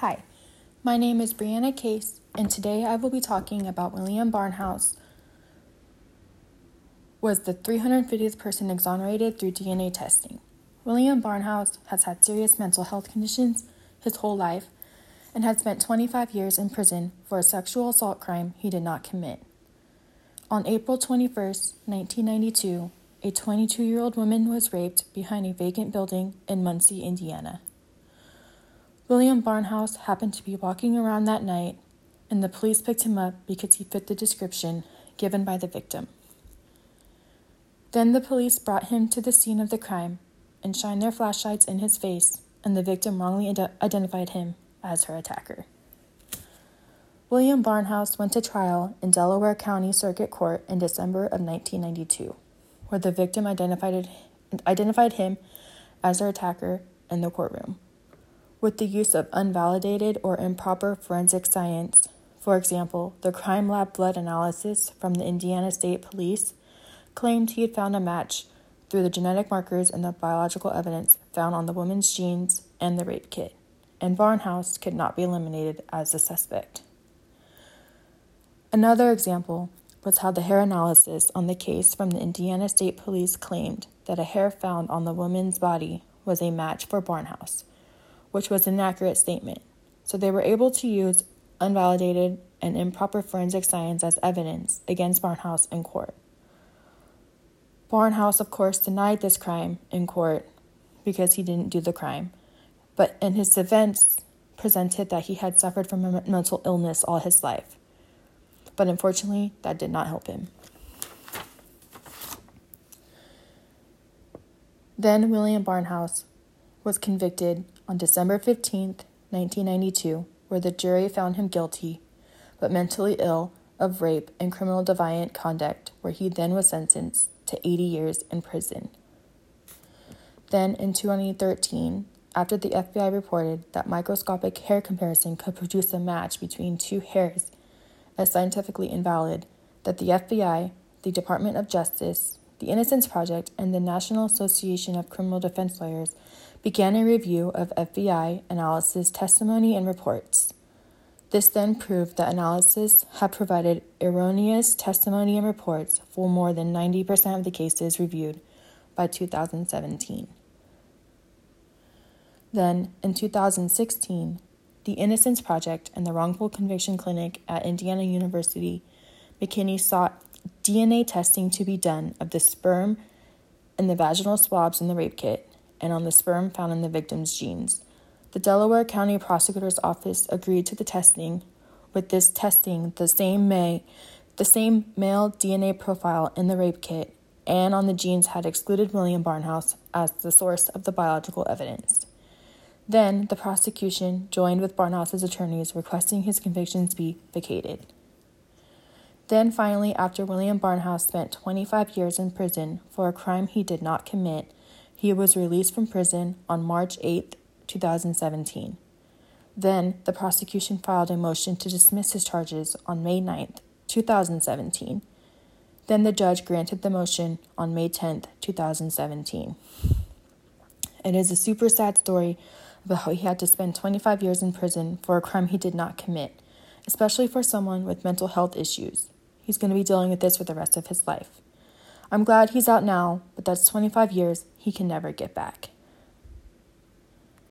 Hi, my name is Breanna Case, and today I will be talking about William Barnhouse was the 350th person exonerated through DNA testing. William Barnhouse has had serious mental health conditions his whole life and had spent 25 years in prison for a sexual assault crime he did not commit. On April 21, 1992, a 22 year old woman was raped behind a vacant building in Muncie, Indiana. William Barnhouse happened to be walking around that night, and the police picked him up because he fit the description given by the victim. Then the police brought him to the scene of the crime and shined their flashlights in his face, and the victim wrongly ad- identified him as her attacker. William Barnhouse went to trial in Delaware County Circuit Court in December of 1992, where the victim identified, identified him as her attacker in the courtroom with the use of unvalidated or improper forensic science. For example, the crime lab blood analysis from the Indiana State Police claimed he had found a match through the genetic markers and the biological evidence found on the woman's jeans and the rape kit, and Barnhouse could not be eliminated as a suspect. Another example was how the hair analysis on the case from the Indiana State Police claimed that a hair found on the woman's body was a match for Barnhouse which was an inaccurate statement. So they were able to use unvalidated and improper forensic science as evidence against Barnhouse in court. Barnhouse, of course, denied this crime in court because he didn't do the crime, but in his defense, presented that he had suffered from a mental illness all his life. But unfortunately, that did not help him. Then William Barnhouse was convicted on December 15, 1992, where the jury found him guilty, but mentally ill, of rape and criminal deviant conduct, where he then was sentenced to 80 years in prison. Then, in 2013, after the FBI reported that microscopic hair comparison could produce a match between two hairs as scientifically invalid, that the FBI, the Department of Justice, the Innocence Project, and the National Association of Criminal Defense Lawyers began a review of FBI analysis testimony and reports. This then proved that analysis had provided erroneous testimony and reports for more than 90% of the cases reviewed by 2017. Then, in 2016, the Innocence Project and the Wrongful Conviction Clinic at Indiana University McKinney sought DNA testing to be done of the sperm and the vaginal swabs in the rape kit and on the sperm found in the victim's jeans. The Delaware County Prosecutor's Office agreed to the testing. With this testing, the same may the same male DNA profile in the rape kit and on the jeans had excluded William Barnhouse as the source of the biological evidence. Then the prosecution joined with Barnhouse's attorneys requesting his convictions be vacated. Then finally, after William Barnhouse spent 25 years in prison for a crime he did not commit, he was released from prison on March 8, 2017. Then the prosecution filed a motion to dismiss his charges on May 9, 2017. Then the judge granted the motion on May 10, 2017. It is a super sad story about how he had to spend 25 years in prison for a crime he did not commit, especially for someone with mental health issues. He's going to be dealing with this for the rest of his life. I'm glad he's out now, but that's 25 years he can never get back.